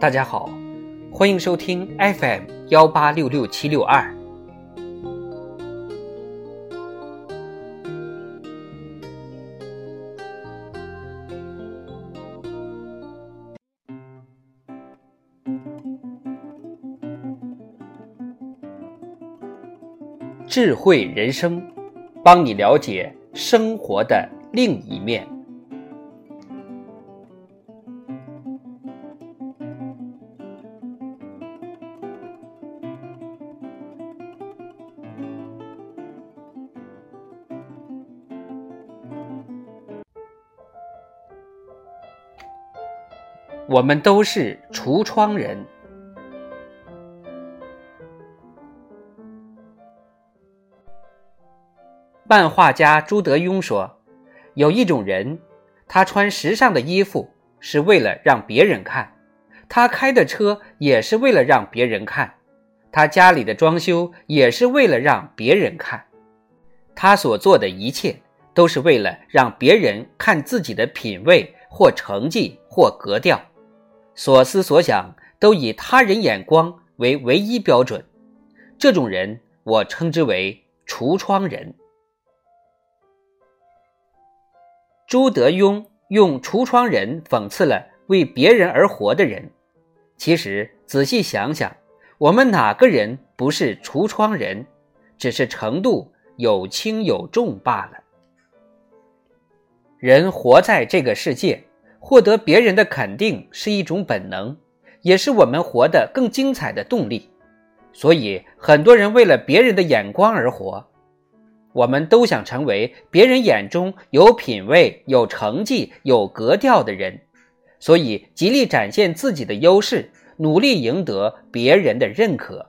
大家好，欢迎收听 FM 幺八六六七六二。智慧人生，帮你了解生活的另一面。我们都是橱窗人。漫画家朱德庸说：“有一种人，他穿时尚的衣服是为了让别人看，他开的车也是为了让别人看，他家里的装修也是为了让别人看，他所做的一切都是为了让别人看自己的品味或成绩或格调。”所思所想都以他人眼光为唯一标准，这种人我称之为橱窗人。朱德庸用橱窗人讽刺了为别人而活的人。其实仔细想想，我们哪个人不是橱窗人？只是程度有轻有重罢了。人活在这个世界。获得别人的肯定是一种本能，也是我们活得更精彩的动力。所以，很多人为了别人的眼光而活。我们都想成为别人眼中有品位、有成绩、有格调的人，所以极力展现自己的优势，努力赢得别人的认可。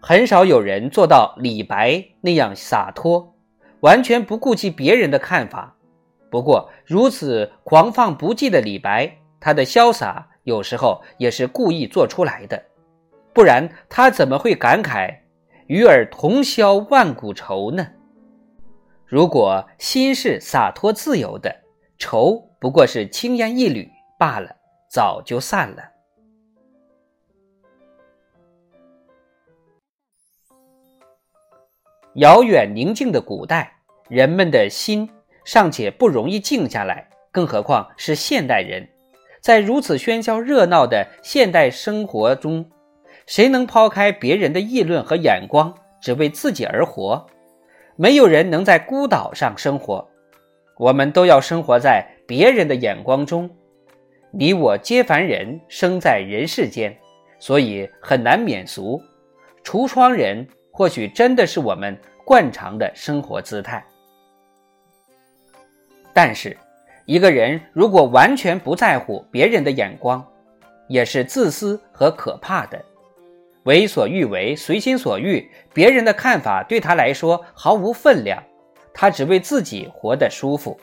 很少有人做到李白那样洒脱，完全不顾及别人的看法。不过，如此狂放不羁的李白，他的潇洒有时候也是故意做出来的，不然他怎么会感慨“与尔同销万古愁”呢？如果心是洒脱自由的，愁不过是轻烟一缕罢了，早就散了。遥远宁静的古代，人们的心。尚且不容易静下来，更何况是现代人。在如此喧嚣热闹的现代生活中，谁能抛开别人的议论和眼光，只为自己而活？没有人能在孤岛上生活。我们都要生活在别人的眼光中。你我皆凡人，生在人世间，所以很难免俗。橱窗人或许真的是我们惯常的生活姿态。但是，一个人如果完全不在乎别人的眼光，也是自私和可怕的，为所欲为、随心所欲，别人的看法对他来说毫无分量，他只为自己活得舒服。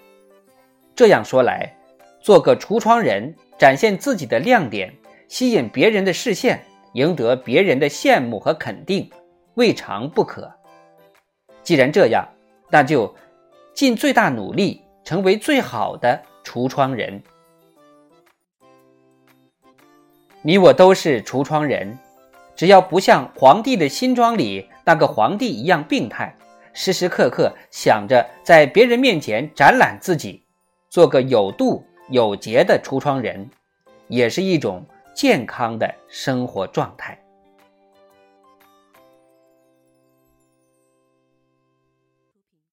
这样说来，做个橱窗人，展现自己的亮点，吸引别人的视线，赢得别人的羡慕和肯定，未尝不可。既然这样，那就尽最大努力。成为最好的橱窗人，你我都是橱窗人。只要不像皇帝的新装里那个皇帝一样病态，时时刻刻想着在别人面前展览自己，做个有度有节的橱窗人，也是一种健康的生活状态。